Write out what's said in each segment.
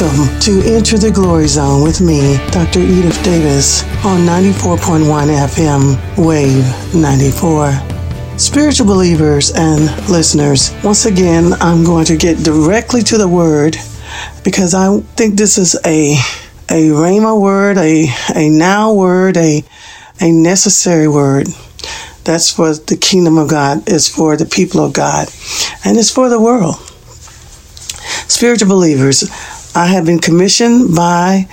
welcome to Enter the Glory Zone with me, Dr. Edith Davis, on 94.1 FM, Wave 94. Spiritual believers and listeners, once again, I'm going to get directly to the word because I think this is a a rhema word, a a now word, a a necessary word. That's for the kingdom of God, is for the people of God, and it's for the world. Spiritual believers, I have been commissioned by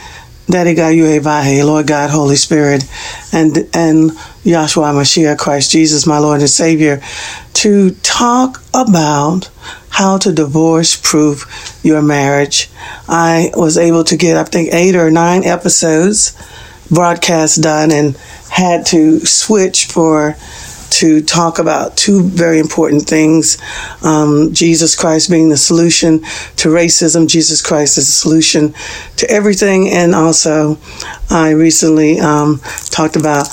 Daddy God Vahe, Lord God, Holy Spirit, and and Yahshua Mashiach, Christ Jesus, my Lord and Savior, to talk about how to divorce proof your marriage. I was able to get, I think, eight or nine episodes broadcast done and had to switch for to talk about two very important things um, Jesus Christ being the solution to racism, Jesus Christ is the solution to everything. And also, I recently um, talked about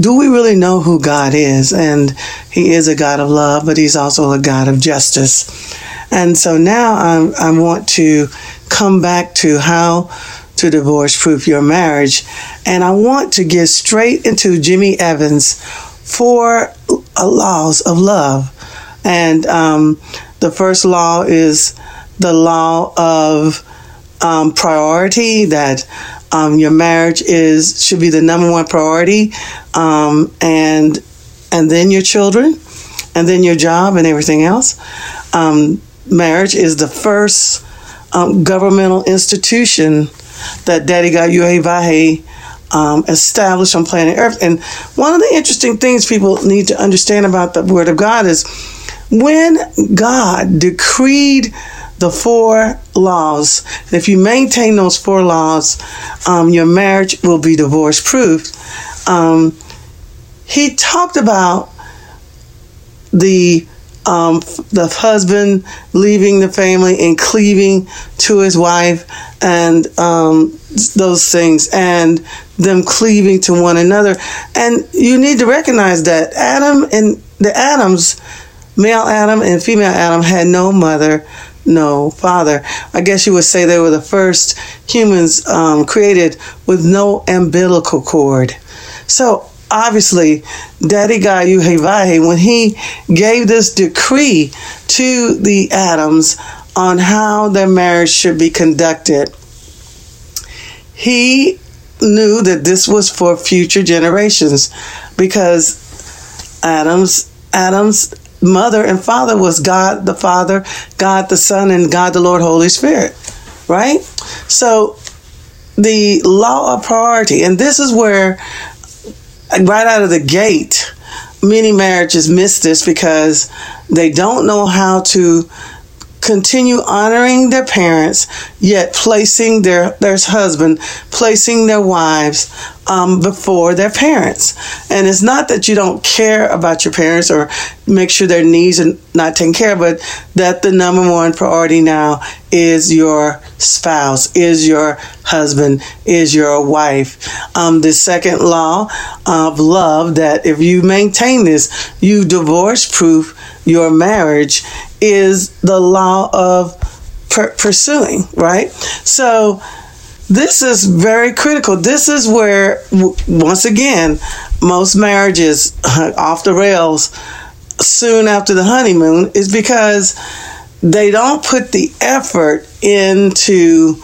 do we really know who God is? And He is a God of love, but He's also a God of justice. And so now I'm, I want to come back to how to divorce proof your marriage. And I want to get straight into Jimmy Evans' four laws of love. And um, the first law is the law of um, priority that um, your marriage is should be the number one priority, um, and and then your children, and then your job and everything else. Um, marriage is the first um, governmental institution that Daddy got God Vahe um, established on planet Earth. And one of the interesting things people need to understand about the Word of God is when God decreed the four laws, if you maintain those four laws, um, your marriage will be divorce proof. Um, he talked about the um, the husband leaving the family and cleaving to his wife and um, those things and them cleaving to one another. And you need to recognize that Adam and the Adams, male Adam and female Adam, had no mother, no father. I guess you would say they were the first humans um, created with no umbilical cord. So obviously, Daddy God Yuhevahe, when he gave this decree to the Adams on how their marriage should be conducted, he knew that this was for future generations because Adam's Adam's mother and father was God the Father, God the Son, and God the Lord Holy Spirit. Right? So the law of priority, and this is where right out of the gate, many marriages miss this because they don't know how to continue honoring their parents, yet placing their their husband, placing their wives um, before their parents. And it's not that you don't care about your parents or make sure their needs are not taken care of, but that the number one priority now is your spouse, is your husband, is your wife. Um, the second law of love that if you maintain this, you divorce proof your marriage is the law of per- pursuing, right? So this is very critical. This is where, once again, most marriages off the rails soon after the honeymoon is because they don't put the effort into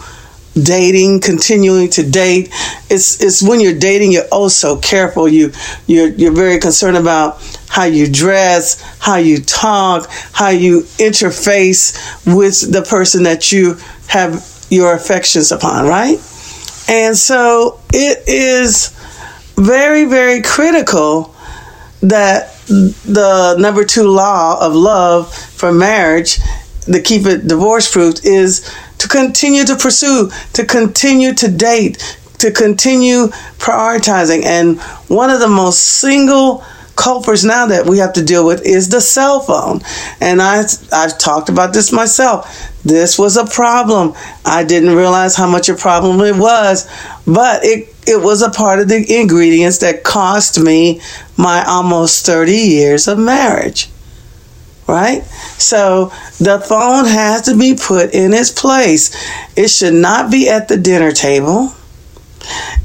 dating, continuing to date. It's it's when you're dating, you're oh so careful. You you're you're very concerned about how you dress, how you talk, how you interface with the person that you have your affections upon, right? And so it is very, very critical that the number two law of love for marriage, to keep it divorce proof, is to continue to pursue, to continue to date, to continue prioritizing. And one of the most single culprits now that we have to deal with is the cell phone. And I, I've talked about this myself. This was a problem. I didn't realize how much a problem it was, but it, it was a part of the ingredients that cost me my almost 30 years of marriage. right? So the phone has to be put in its place. It should not be at the dinner table.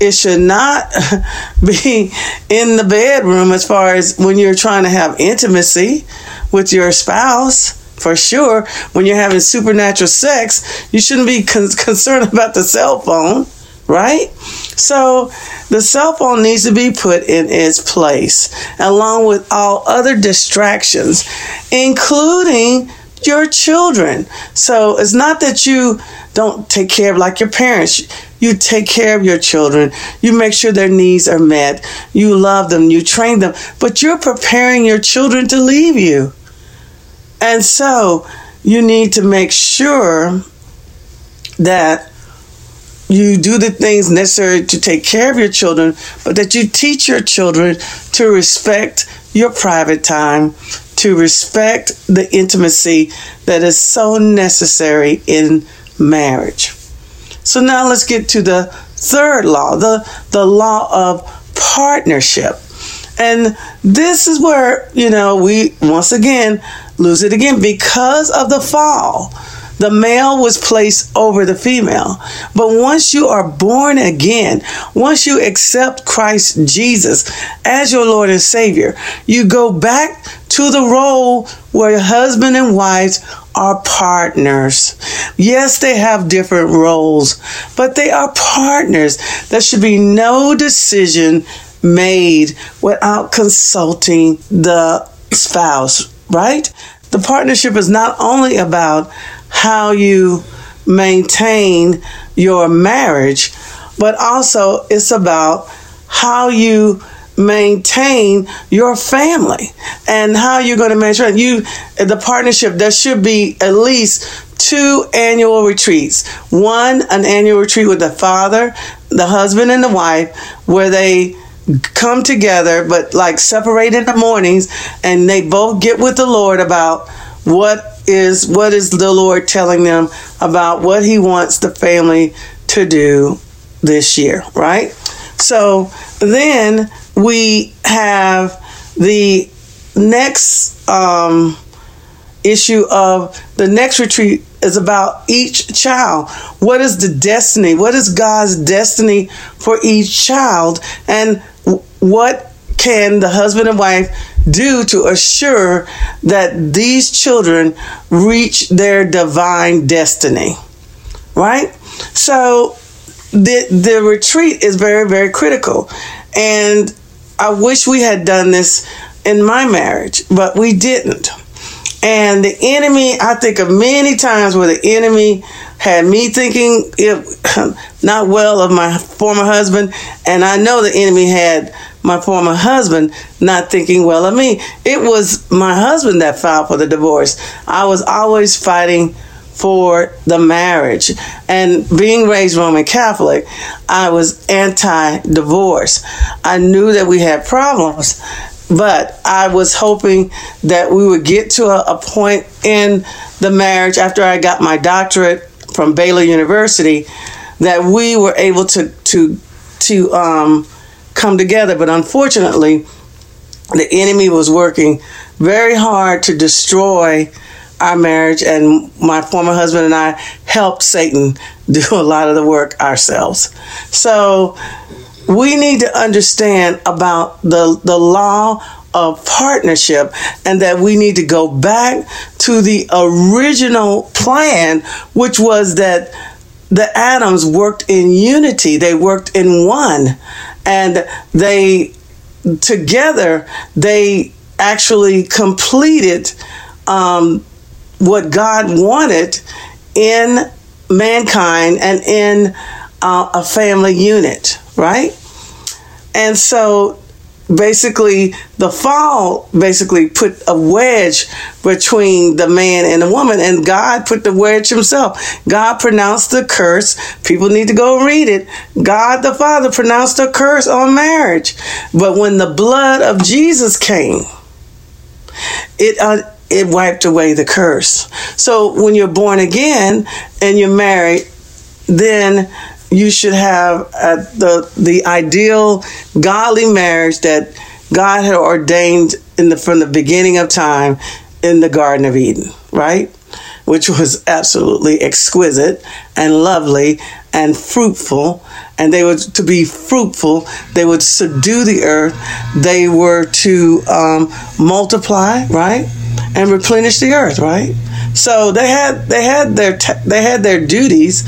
It should not be in the bedroom as far as when you're trying to have intimacy with your spouse. For sure, when you're having supernatural sex, you shouldn't be con- concerned about the cell phone, right? So the cell phone needs to be put in its place, along with all other distractions, including your children. So it's not that you don't take care of like your parents. You take care of your children. You make sure their needs are met. You love them. You train them. But you're preparing your children to leave you. And so you need to make sure that you do the things necessary to take care of your children, but that you teach your children to respect your private time, to respect the intimacy that is so necessary in marriage. So now let's get to the third law, the, the law of partnership. And this is where, you know, we once again lose it again because of the fall. The male was placed over the female. But once you are born again, once you accept Christ Jesus as your Lord and Savior, you go back to the role where husband and wife are partners. Yes, they have different roles, but they are partners. There should be no decision made without consulting the spouse, right? The partnership is not only about how you maintain your marriage, but also it's about how you maintain your family and how you're going to sure you the partnership there should be at least two annual retreats one an annual retreat with the father the husband and the wife where they come together but like separate in the mornings and they both get with the lord about what is what is the Lord telling them about what He wants the family to do this year, right? So then we have the next um, issue of the next retreat is about each child. What is the destiny? What is God's destiny for each child? And what can the husband and wife do to assure that these children reach their divine destiny. Right? So the the retreat is very very critical and I wish we had done this in my marriage, but we didn't. And the enemy, I think of many times where the enemy had me thinking if, not well of my former husband, and I know the enemy had my former husband not thinking well of me. It was my husband that filed for the divorce. I was always fighting for the marriage. And being raised Roman Catholic, I was anti divorce. I knew that we had problems, but I was hoping that we would get to a, a point in the marriage after I got my doctorate from Baylor University that we were able to to to um, come together. But unfortunately, the enemy was working very hard to destroy our marriage, and my former husband and I helped Satan do a lot of the work ourselves. So we need to understand about the the law of partnership and that we need to go back to the original plan which was that the Adams worked in unity they worked in one and they together they actually completed um, what God wanted in mankind and in uh, a family unit, right? And so basically the fall basically put a wedge between the man and the woman and god put the wedge himself. God pronounced the curse. People need to go read it. God the father pronounced a curse on marriage. But when the blood of jesus came it uh, it wiped away the curse so when you're born again and you're married then you should have uh, the the ideal godly marriage that God had ordained in the from the beginning of time in the Garden of Eden, right? Which was absolutely exquisite and lovely and fruitful. And they were to be fruitful. They would subdue the earth. They were to um, multiply, right, and replenish the earth, right. So they had they had their they had their duties,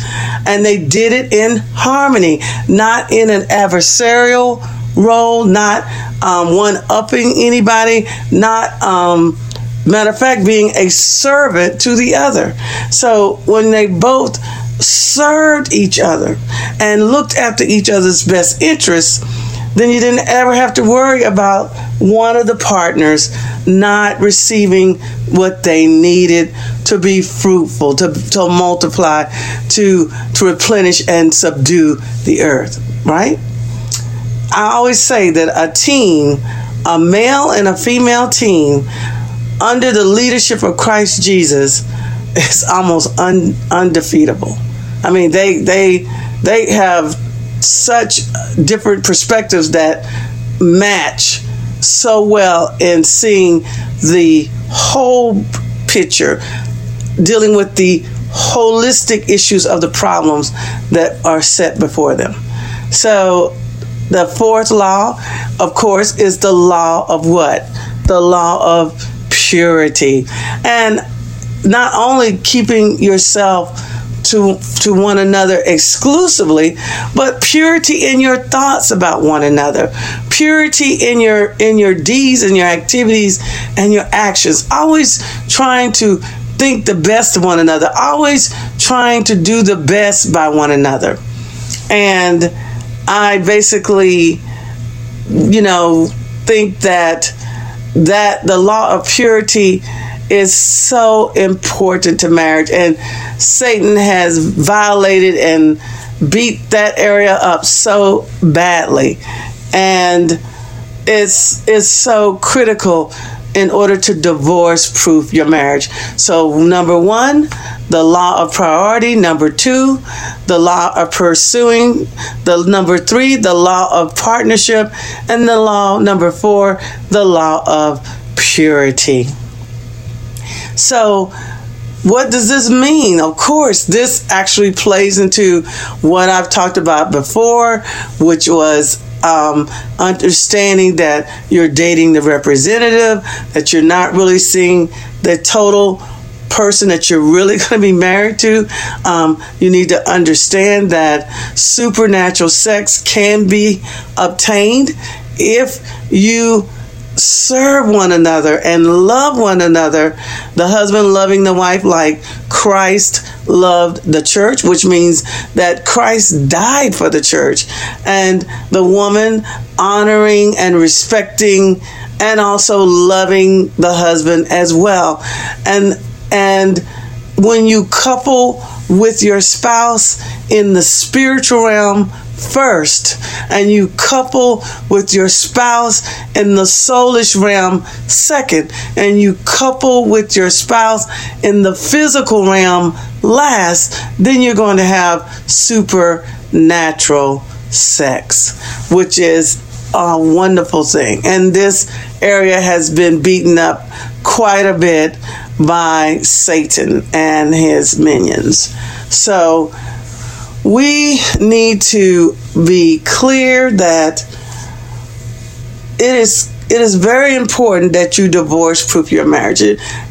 and they did it in harmony, not in an adversarial role, not um, one upping anybody, not um, matter of fact being a servant to the other. So when they both served each other and looked after each other's best interests, then you didn't ever have to worry about one of the partners not receiving what they needed to be fruitful, to, to multiply, to, to replenish and subdue the earth, right? I always say that a team, a male and a female team, under the leadership of Christ Jesus, is almost un, undefeatable. I mean, they they they have such different perspectives that match so well in seeing the whole picture, dealing with the holistic issues of the problems that are set before them. So, the fourth law, of course, is the law of what? The law of purity. And not only keeping yourself to to one another exclusively but purity in your thoughts about one another purity in your in your deeds and your activities and your actions. Always trying to think the best of one another. Always trying to do the best by one another. And i basically you know think that that the law of purity is so important to marriage and Satan has violated and beat that area up so badly and it's it's so critical in order to divorce proof your marriage. So number 1, the law of priority, number 2, the law of pursuing, the number 3, the law of partnership, and the law number 4, the law of purity. So, what does this mean? Of course, this actually plays into what I've talked about before, which was um, understanding that you're dating the representative, that you're not really seeing the total person that you're really going to be married to. Um, you need to understand that supernatural sex can be obtained if you serve one another and love one another. The husband loving the wife like Christ loved the church, which means that Christ died for the church. And the woman honoring and respecting and also loving the husband as well. And and when you couple with your spouse in the spiritual realm first and you couple with your spouse in the soulish realm second and you couple with your spouse in the physical realm last then you're going to have supernatural sex which is a wonderful thing. And this area has been beaten up quite a bit by Satan and his minions. So we need to be clear that it is it is very important that you divorce proof your marriage.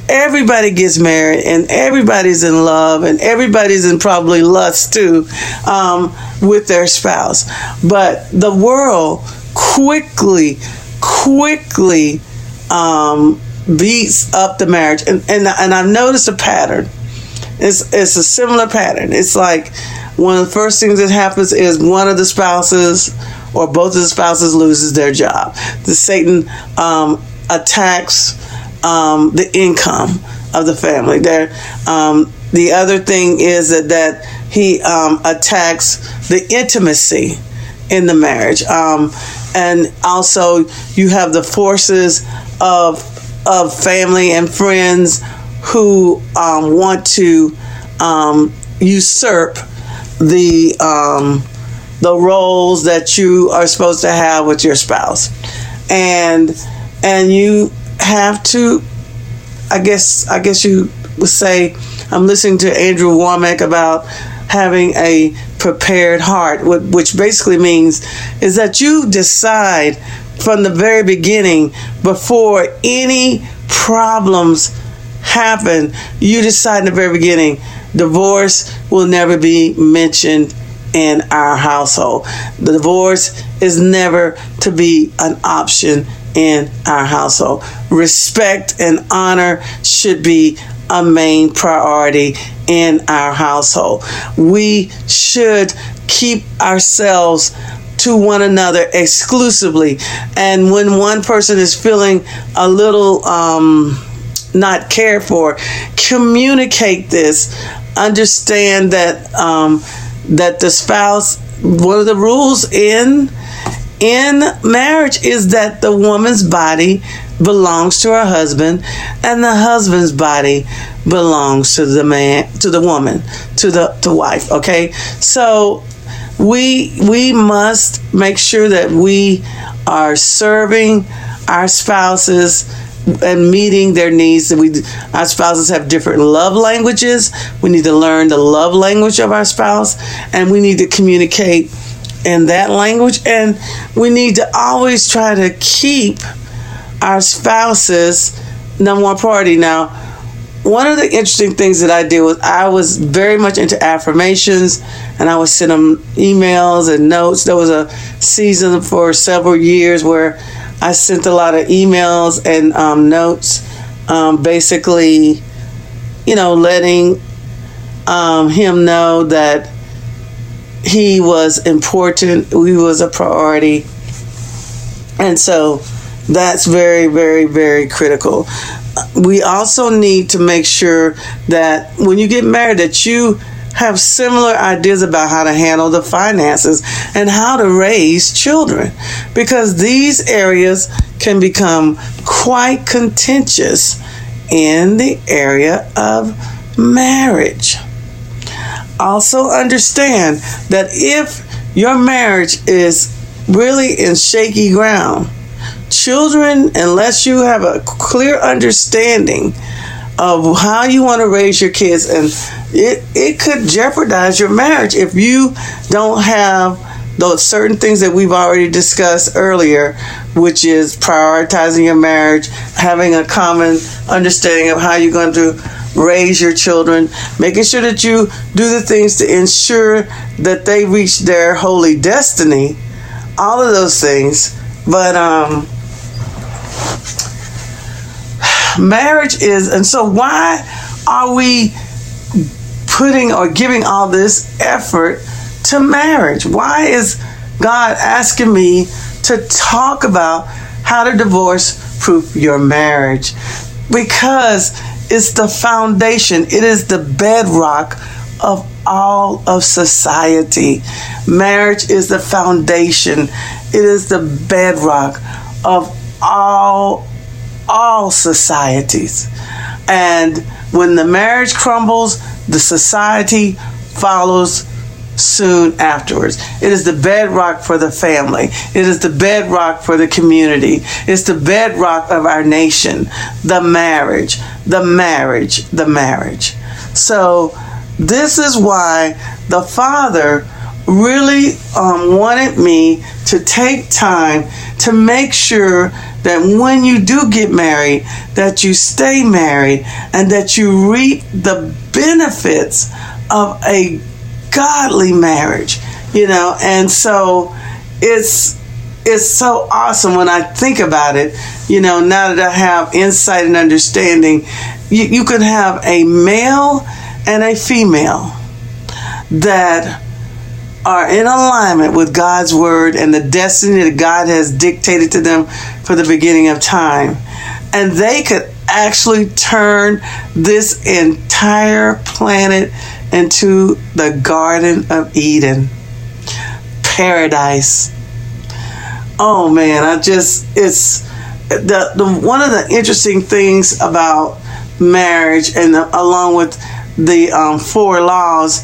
Everybody gets married and everybody's in love and everybody's in probably lust too um, with their spouse. But the world quickly, quickly um, beats up the marriage. And, and, and I've noticed a pattern. It's, it's a similar pattern. It's like one of the first things that happens is one of the spouses or both of the spouses loses their job. The Satan um, attacks um, the income of the family. There, um, the other thing is that, that he um, attacks the intimacy in the marriage, um, and also you have the forces of of family and friends who um, want to usurp the um, the roles that you are supposed to have with your spouse, and and you have to I guess I guess you would say I'm listening to Andrew Wommack about having a prepared heart, which basically means is that you decide from the very beginning before any problems happen, you decide in the very beginning divorce will never be mentioned in our household. The divorce is never to be an option in our household. Respect and honor should be a main priority in our household. We should keep ourselves to one another exclusively. And when one person is feeling a little um, not cared for, communicate this. Understand that um, that the spouse. One of the rules in in marriage is that the woman's body belongs to her husband and the husband's body belongs to the man to the woman to the wife okay so we we must make sure that we are serving our spouses and meeting their needs. We, our spouses have different love languages. We need to learn the love language of our spouse, and we need to communicate in that language. And we need to always try to keep our spouses number one priority. Now, one of the interesting things that I did was I was very much into affirmations and I would send them emails and notes. There was a season for several years where I sent a lot of emails and um, notes, um, basically, you know, letting um, him know that he was important, we was a priority. And so that's very, very, very critical we also need to make sure that when you get married that you have similar ideas about how to handle the finances and how to raise children because these areas can become quite contentious in the area of marriage. Also, understand that if your marriage is really in shaky ground, children, unless you have a clear understanding of how you want to raise your kids, and it, it could jeopardize your marriage if you don't have those certain things that we've already discussed earlier, which is prioritizing your marriage, having a common understanding of how you're going to raise your children, making sure that you do the things to ensure that they reach their holy destiny, all of those things. But um, marriage is, and so why are we putting or giving all this effort to marriage? Why is God asking me to talk about how to divorce proof your marriage? Because it's the foundation, it is the bedrock of all of society. Marriage is the foundation, it is the bedrock of all all societies. And when the marriage crumbles, the society follows soon afterwards. It is the bedrock for the family. It is the bedrock for the community. It's the bedrock of our nation. The marriage, the marriage, the marriage. So, this is why the Father really um, wanted me to take time to make sure that when you do get married that you stay married and that you reap the benefits of a godly marriage you know? And so it's it's so awesome when i think about it you know now that i have insight and understanding you, you can have a male and a female that are in alignment with God's word and the destiny that God has dictated to them for the beginning of time. And they could actually turn this entire planet into the Garden of Eden. Paradise. Oh man, I just it's the, the one of the interesting things about marriage and the, along with the um, four laws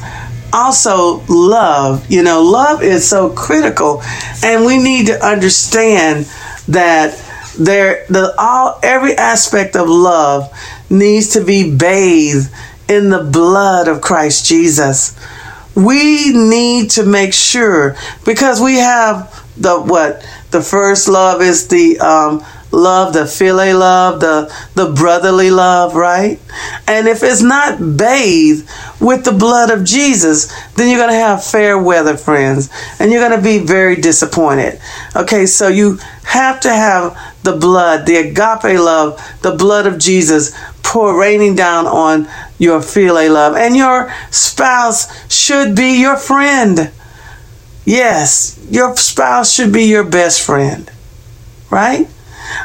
also love. You know, love is so critical, and we need to understand that there the all every aspect of love needs to be bathed in the blood of Christ Jesus. We need to make sure because we have the what the first love is the um, love, the philia love, the the brotherly love, right? And if it's not bathed with the blood of Jesus, then you're going to have fair weather, friends, and you're going to be very disappointed. Okay, so you have to have the blood, the agape love, the blood of Jesus pour raining down on your philia love, and your spouse should be your friend. Yes, your spouse should be your best friend, right?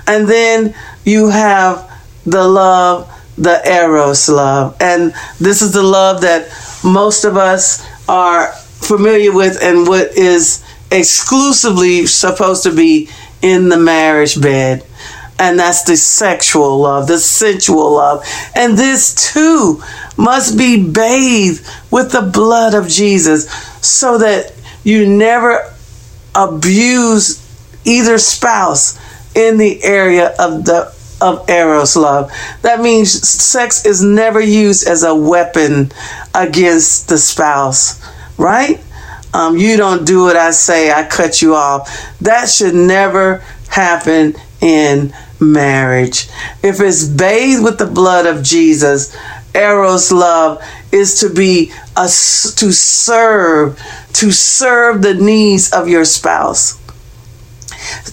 And then you have the love, the Eros love. And this is the love that most of us are familiar with and what is exclusively supposed to be in the marriage bed. And that's the sexual love, the sensual love. And this too must be bathed with the blood of Jesus so that you never abuse either spouse in the area of the of eros love. That means sex is never used as a weapon against the spouse, right? Um, you don't do what I say, I cut you off. That should never happen in marriage. If it's bathed with the blood of Jesus, eros love is to be a, to serve to serve the needs of your spouse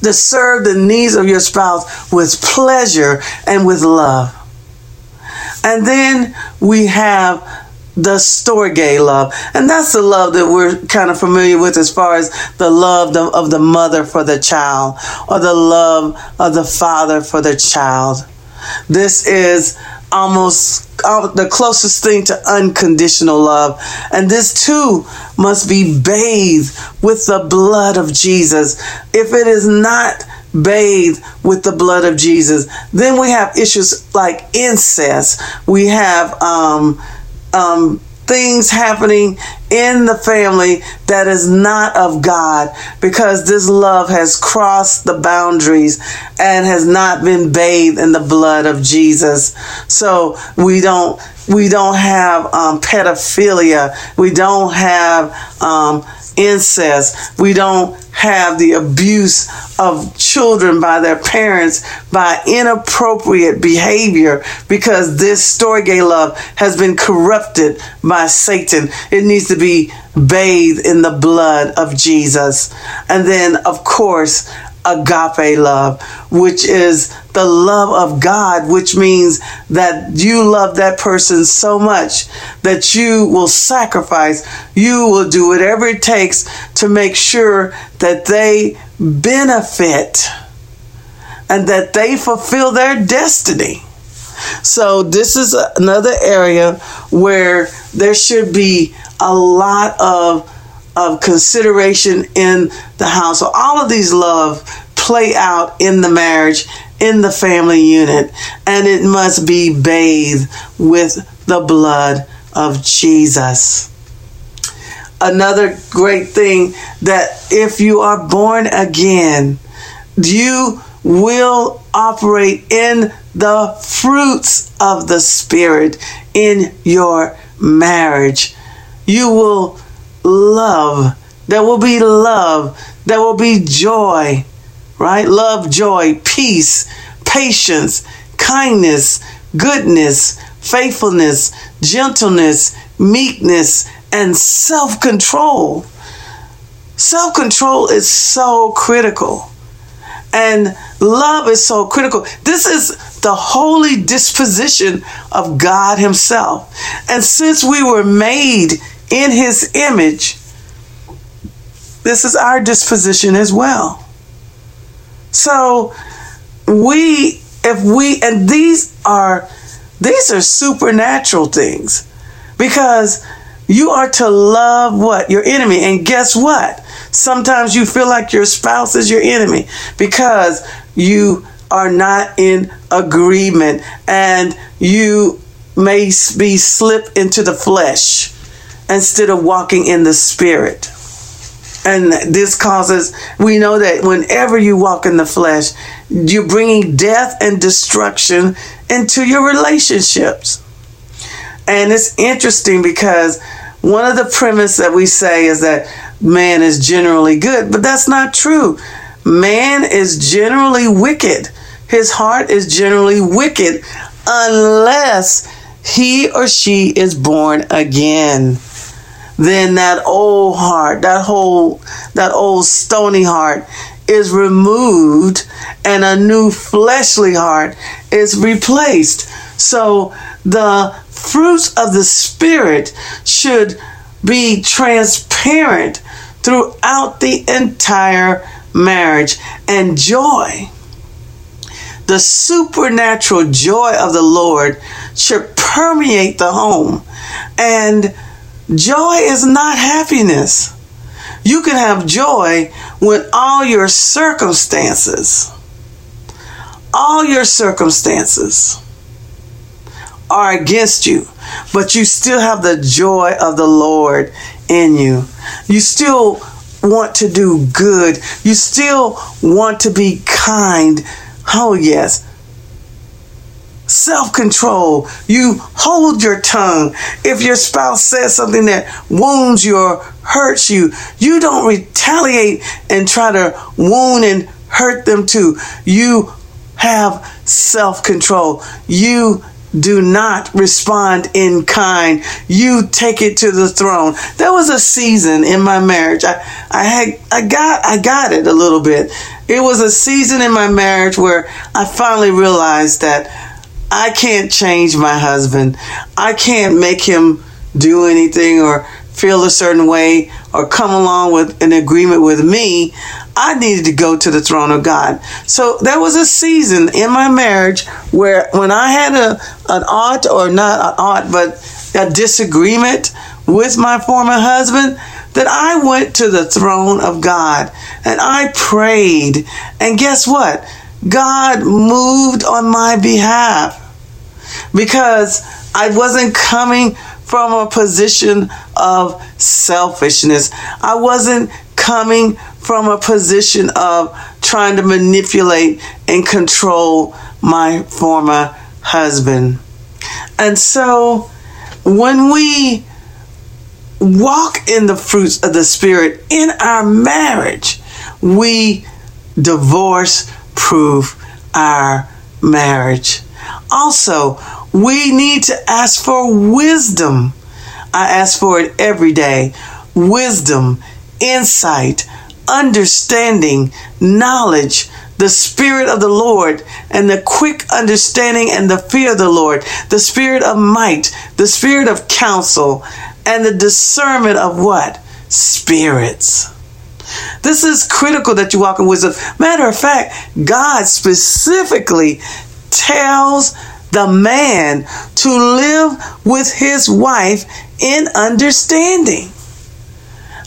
to serve the needs of your spouse with pleasure and with love. And then we have the storge love. And that's the love that we're kind of familiar with as far as the love of the mother for the child or the love of the father for the child. This is almost uh, the closest thing to unconditional love. And this too must be bathed with the blood of Jesus. If it is not bathed with the blood of Jesus, then we have issues like incest. We have um, um, things happening in the family that is not of God because this love has crossed the boundaries and has not been bathed in the blood of Jesus. So we don't we don't have um, pedophilia. We don't have um, incest. We don't have the abuse of children by their parents by inappropriate behavior because this storge love has been corrupted by Satan. It needs to be bathed in the blood of Jesus. And then, of course, agape love, which is the love of God, which means that you love that person so much that you will sacrifice, you will do whatever it takes to make sure that they benefit and that they fulfill their destiny. So, this is another area where there should be a lot of of consideration in the house. So all of these love play out in the marriage, in the family unit, and it must be bathed with the blood of Jesus. Another great thing that if you are born again, you will operate in the fruits of the Spirit in your marriage. You will love. There will be love. There will be joy, right? Love, joy, peace, patience, kindness, goodness, faithfulness, gentleness, meekness, and self control. Self control is so critical. And love is so critical. This is the holy disposition of God Himself. And since we were made in his image, this is our disposition as well. So we if we and these are these are supernatural things because you are to love what? Your enemy. And guess what? Sometimes you feel like your spouse is your enemy because you are not in agreement and you may be slip into the flesh instead of walking in the spirit. And this causes, we know that whenever you walk in the flesh, you're bringing death and destruction into your relationships. And it's interesting because one of the premise that we say is that man is generally good, but that's not true. Man is generally wicked. His heart is generally wicked unless he or she is born again. Then that old heart, that whole that old stony heart is removed and a new fleshly heart is replaced. So the fruits of the Spirit should be transparent throughout the entire marriage and joy. The supernatural joy of the Lord should permeate the home. And joy is not happiness. You can have joy when all your circumstances, all your circumstances are against you, but you still have the joy of the Lord in you. You still want to do good. You still want to be kind. Oh, yes. Self control. You hold your tongue. If your spouse says something that wounds you or hurts you, you don't retaliate and try to wound and hurt them too. You have self control. You do not respond in kind. You take it to the throne. There was a season in my marriage. I, I had I got I got it a little bit. It was a season in my marriage where I finally realized that I can't change my husband. I can't make him do anything or feel a certain way or come along with an agreement with me. I needed to go to the throne of God. So there was a season in my marriage where when I had a an ought or not an ought, but a disagreement with my former husband, that I went to the throne of God and I prayed. And guess what? God moved on my behalf because I wasn't coming from a position of selfishness. I wasn't coming from a position of trying to manipulate and control my former husband. And so when we walk in the fruits of the Spirit in our marriage, we divorce proof our marriage. Also, we need to ask for wisdom. I ask for it every day. Wisdom, insight, understanding, knowledge, the Spirit of the Lord, and the quick understanding and the fear of the Lord, the Spirit of might, the Spirit of counsel, and the discernment of what? Spirits. This is critical that you walk in wisdom. Matter of fact, God specifically tells the man to live with his wife in understanding.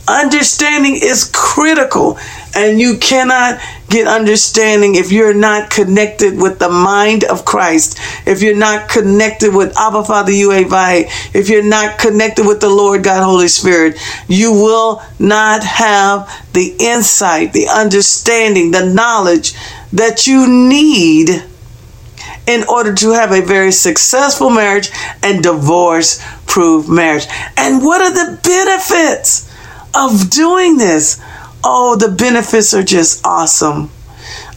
Understanding is critical, and you cannot get understanding if you're not connected with the mind of Christ, if you're not connected with Abba Father Yahweh, if you're not connected with the Lord God Holy Spirit, you will not have the insight, the understanding, the knowledge that you need in order to have a very successful marriage and divorce proof marriage. And what are the benefits of doing this? Oh, the benefits are just awesome.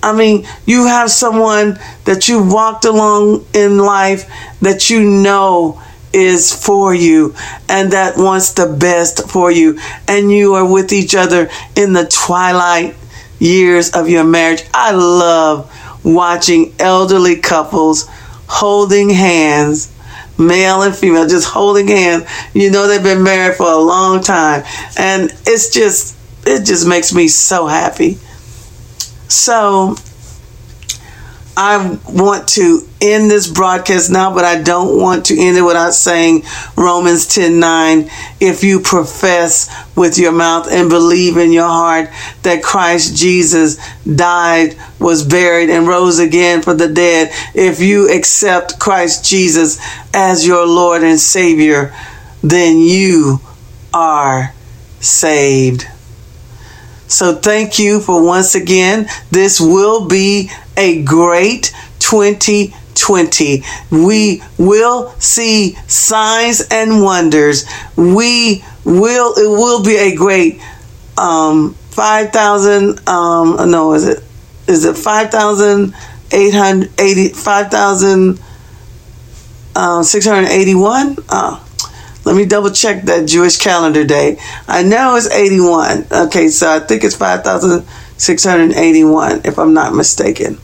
I mean, you have someone that you walked along in life that you know is for you and that wants the best for you, and you are with each other in the twilight years of your marriage. I love watching elderly couples holding hands, male and female, just holding hands. You know they've been married for a long time. And it's just it just makes me so happy. So I want to end this broadcast now, but I don't want to end it without saying Romans 10 9. If you profess with your mouth and believe in your heart that Christ Jesus died, was buried, and rose again for the dead, if you accept Christ Jesus as your Lord and Savior, then you are saved. So thank you for once again. This will be a great 2020. We will see signs and wonders. We will, it will be a great um, 5,000, um, no, is it, is it 5,880, 5,681? Um, uh, let me double check that Jewish calendar day. I know it's 81. Okay, so I think it's 5,681, if I'm not mistaken.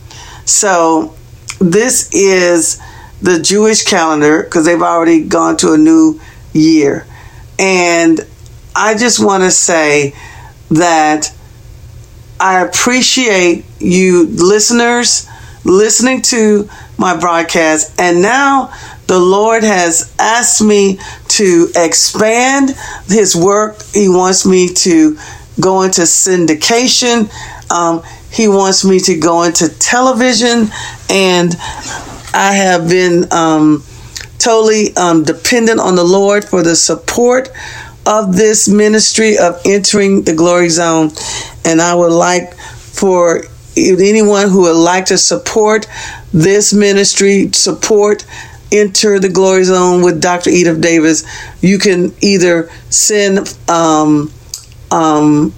So this is the Jewish calendar because they've already gone to a new year. And I just want to say that I appreciate you listeners listening to my broadcast. And now the Lord has asked me to expand His work. He wants me to go into syndication. Um, he wants me to go into television. And I have been um, totally um, dependent on the Lord for the support of this ministry of entering the glory zone. And I would like for anyone who would like to support this ministry, support enter the glory zone with Dr. Edith Davis, you can either send um, um,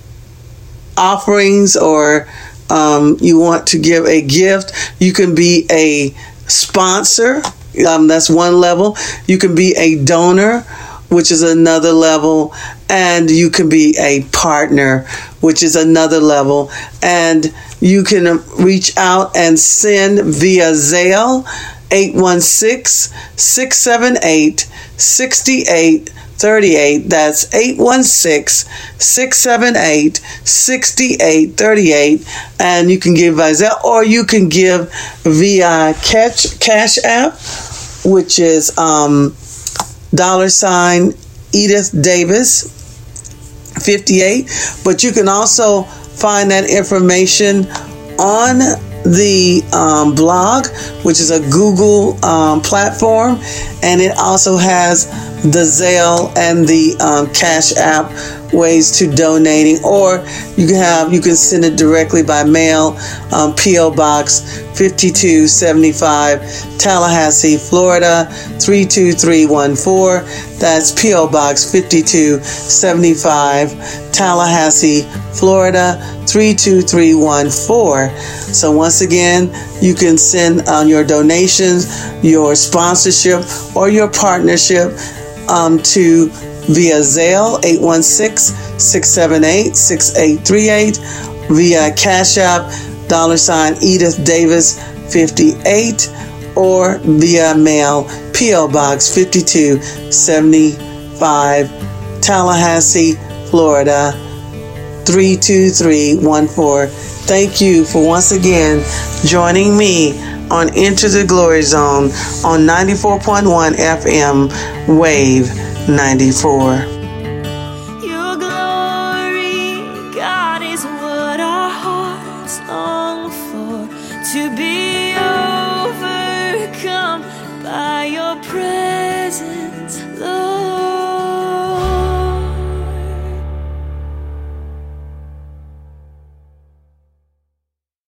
offerings or um, you want to give a gift. You can be a sponsor. Um, that's one level. You can be a donor, which is another level, and you can be a partner, which is another level. And you can reach out and send via Zelle 816 678 6838. That's 816 678 6838. And you can give via Zelle or you can give via Cash, Cash App, which is um, dollar sign Edith Davis 58. But you can also find that information on the um, blog, which is a Google um, platform, and it also has the Zelle and the um, Cash App ways to donating, or you can have you can send it directly by mail, um, PO Box 5275, Tallahassee, Florida 32314. That's PO Box 5275, Tallahassee, Florida 32314. So once again, you can send on uh, your donations, your sponsorship, or your partnership um, to via Zelle 816-678-6838, via Cash App dollar sign Edith Davis 58 or via mail PO Box 5275 Tallahassee, Florida 32314. Thank you for once again joining me on Enter the Glory Zone on 94.1 FM Wave 94.